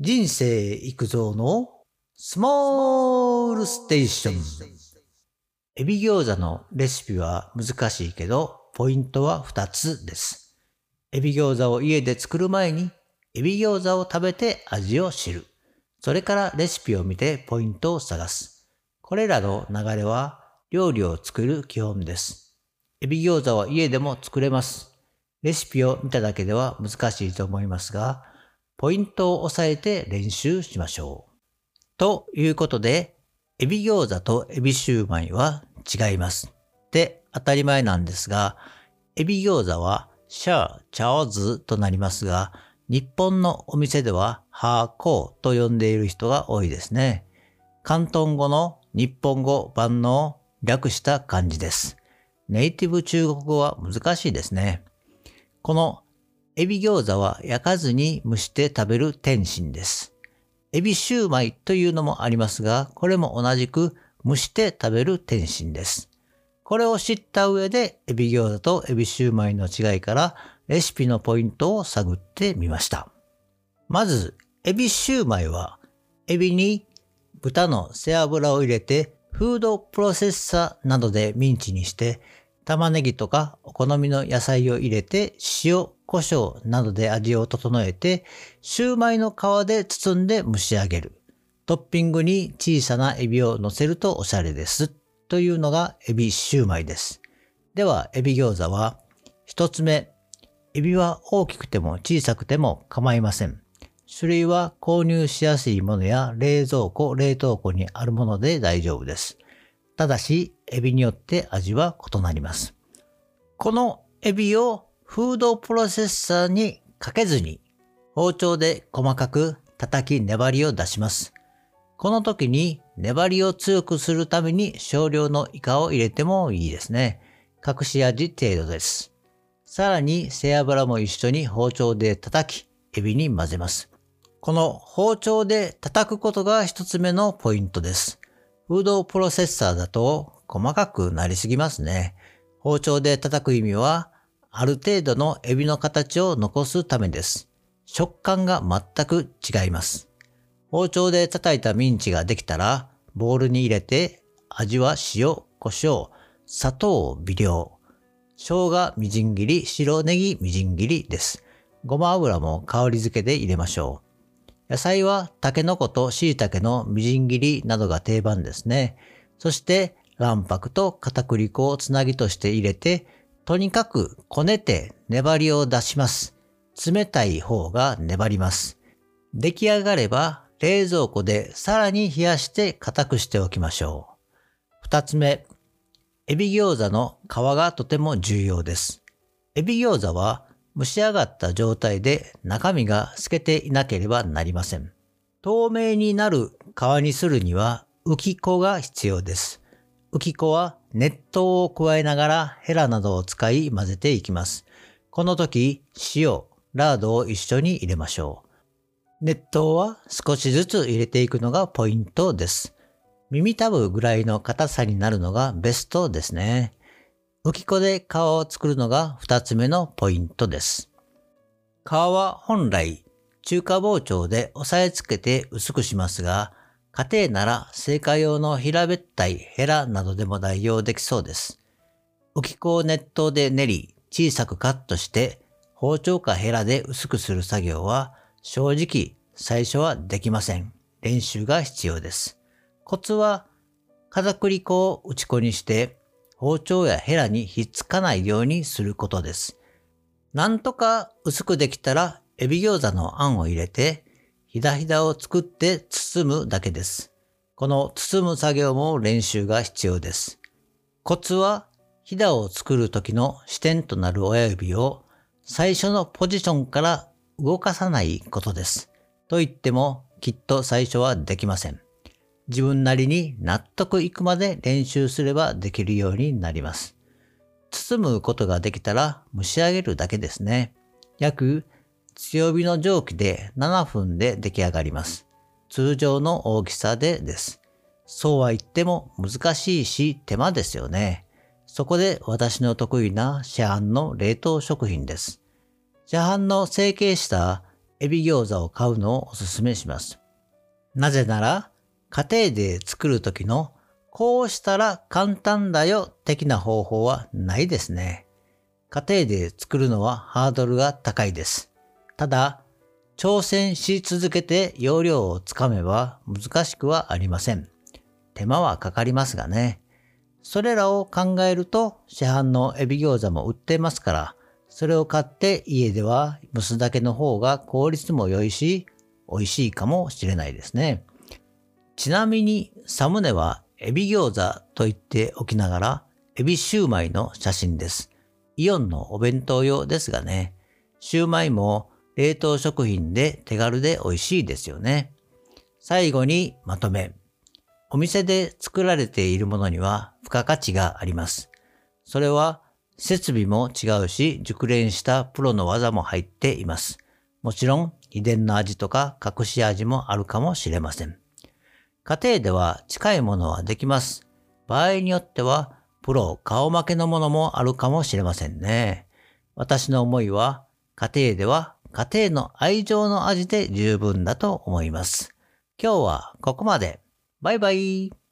人生育造のスモールステーション。エビ餃子のレシピは難しいけど、ポイントは2つです。エビ餃子を家で作る前に、エビ餃子を食べて味を知る。それからレシピを見てポイントを探す。これらの流れは料理を作る基本です。エビ餃子は家でも作れます。レシピを見ただけでは難しいと思いますが、ポイントを押さえて練習しましょう。ということで、エビ餃子とエビシューマイは違います。って当たり前なんですが、エビ餃子はシャー、チャオズとなりますが、日本のお店ではハーコーと呼んでいる人が多いですね。広東語の日本語版の略した感じです。ネイティブ中国語は難しいですね。このエビ餃子は焼かずに蒸して食べる点心です。エビシューマイというのもありますが、これも同じく蒸して食べる点心です。これを知った上で、エビ餃子とエビシューマイの違いからレシピのポイントを探ってみました。まず、エビシューマイは、エビに豚の背脂を入れて、フードプロセッサーなどでミンチにして、玉ねぎとかお好みの野菜を入れて塩、胡椒などで味を整えて、シューマイの皮で包んで蒸し上げる。トッピングに小さなエビを乗せるとおしゃれです。というのがエビシューマイです。では、エビ餃子は、一つ目、エビは大きくても小さくても構いません。種類は購入しやすいものや冷蔵庫、冷凍庫にあるもので大丈夫です。ただし、エビによって味は異なります。このエビをフードプロセッサーにかけずに包丁で細かく叩き粘りを出します。この時に粘りを強くするために少量のイカを入れてもいいですね。隠し味程度です。さらに背脂も一緒に包丁で叩き、エビに混ぜます。この包丁で叩くことが一つ目のポイントです。フードプロセッサーだと細かくなりすぎますね。包丁で叩く意味は、ある程度のエビの形を残すためです。食感が全く違います。包丁で叩いたミンチができたら、ボウルに入れて、味は塩、胡椒、砂糖微量、生姜みじん切り、白ネギみじん切りです。ごま油も香り付けで入れましょう。野菜はタケノコと椎茸のみじん切りなどが定番ですね。そして卵白と片栗粉をつなぎとして入れて、とにかくこねて粘りを出します。冷たい方が粘ります。出来上がれば冷蔵庫でさらに冷やして硬くしておきましょう。二つ目、エビ餃子の皮がとても重要です。エビ餃子は蒸し上がった状態で中身が透けていなければなりません。透明になる皮にするには浮き粉が必要です。浮き粉は熱湯を加えながらヘラなどを使い混ぜていきます。この時、塩、ラードを一緒に入れましょう。熱湯は少しずつ入れていくのがポイントです。耳たぶぐらいの硬さになるのがベストですね。浮き粉で皮を作るのが二つ目のポイントです。皮は本来中華包丁で押さえつけて薄くしますが、家庭なら製菓用の平べったいヘラなどでも代用できそうです。浮き粉を熱湯で練り小さくカットして包丁かヘラで薄くする作業は正直最初はできません。練習が必要です。コツは片栗粉を打ち粉にして包丁やヘラにひっつかないようにすることです。なんとか薄くできたらエビ餃子のあんを入れて、ひだひだを作って包むだけです。この包む作業も練習が必要です。コツは、ひだを作る時の視点となる親指を最初のポジションから動かさないことです。と言ってもきっと最初はできません。自分なりに納得いくまで練習すればできるようになります。包むことができたら蒸し上げるだけですね。約強火の蒸気で7分で出来上がります。通常の大きさでです。そうは言っても難しいし手間ですよね。そこで私の得意な市販の冷凍食品です。市販の成形したエビ餃子を買うのをお勧めします。なぜなら、家庭で作る時のこうしたら簡単だよ的な方法はないですね。家庭で作るのはハードルが高いです。ただ、挑戦し続けて要領をつかめば難しくはありません。手間はかかりますがね。それらを考えると市販のエビ餃子も売ってますから、それを買って家では蒸すだけの方が効率も良いし、美味しいかもしれないですね。ちなみにサムネはエビ餃子と言っておきながら、エビシューマイの写真です。イオンのお弁当用ですがね、シューマイも冷凍食品で手軽で美味しいですよね。最後にまとめ。お店で作られているものには付加価値があります。それは設備も違うし、熟練したプロの技も入っています。もちろん秘伝の味とか隠し味もあるかもしれません。家庭では近いものはできます。場合によってはプロ顔負けのものもあるかもしれませんね。私の思いは家庭では家庭の愛情の味で十分だと思います。今日はここまで。バイバイ。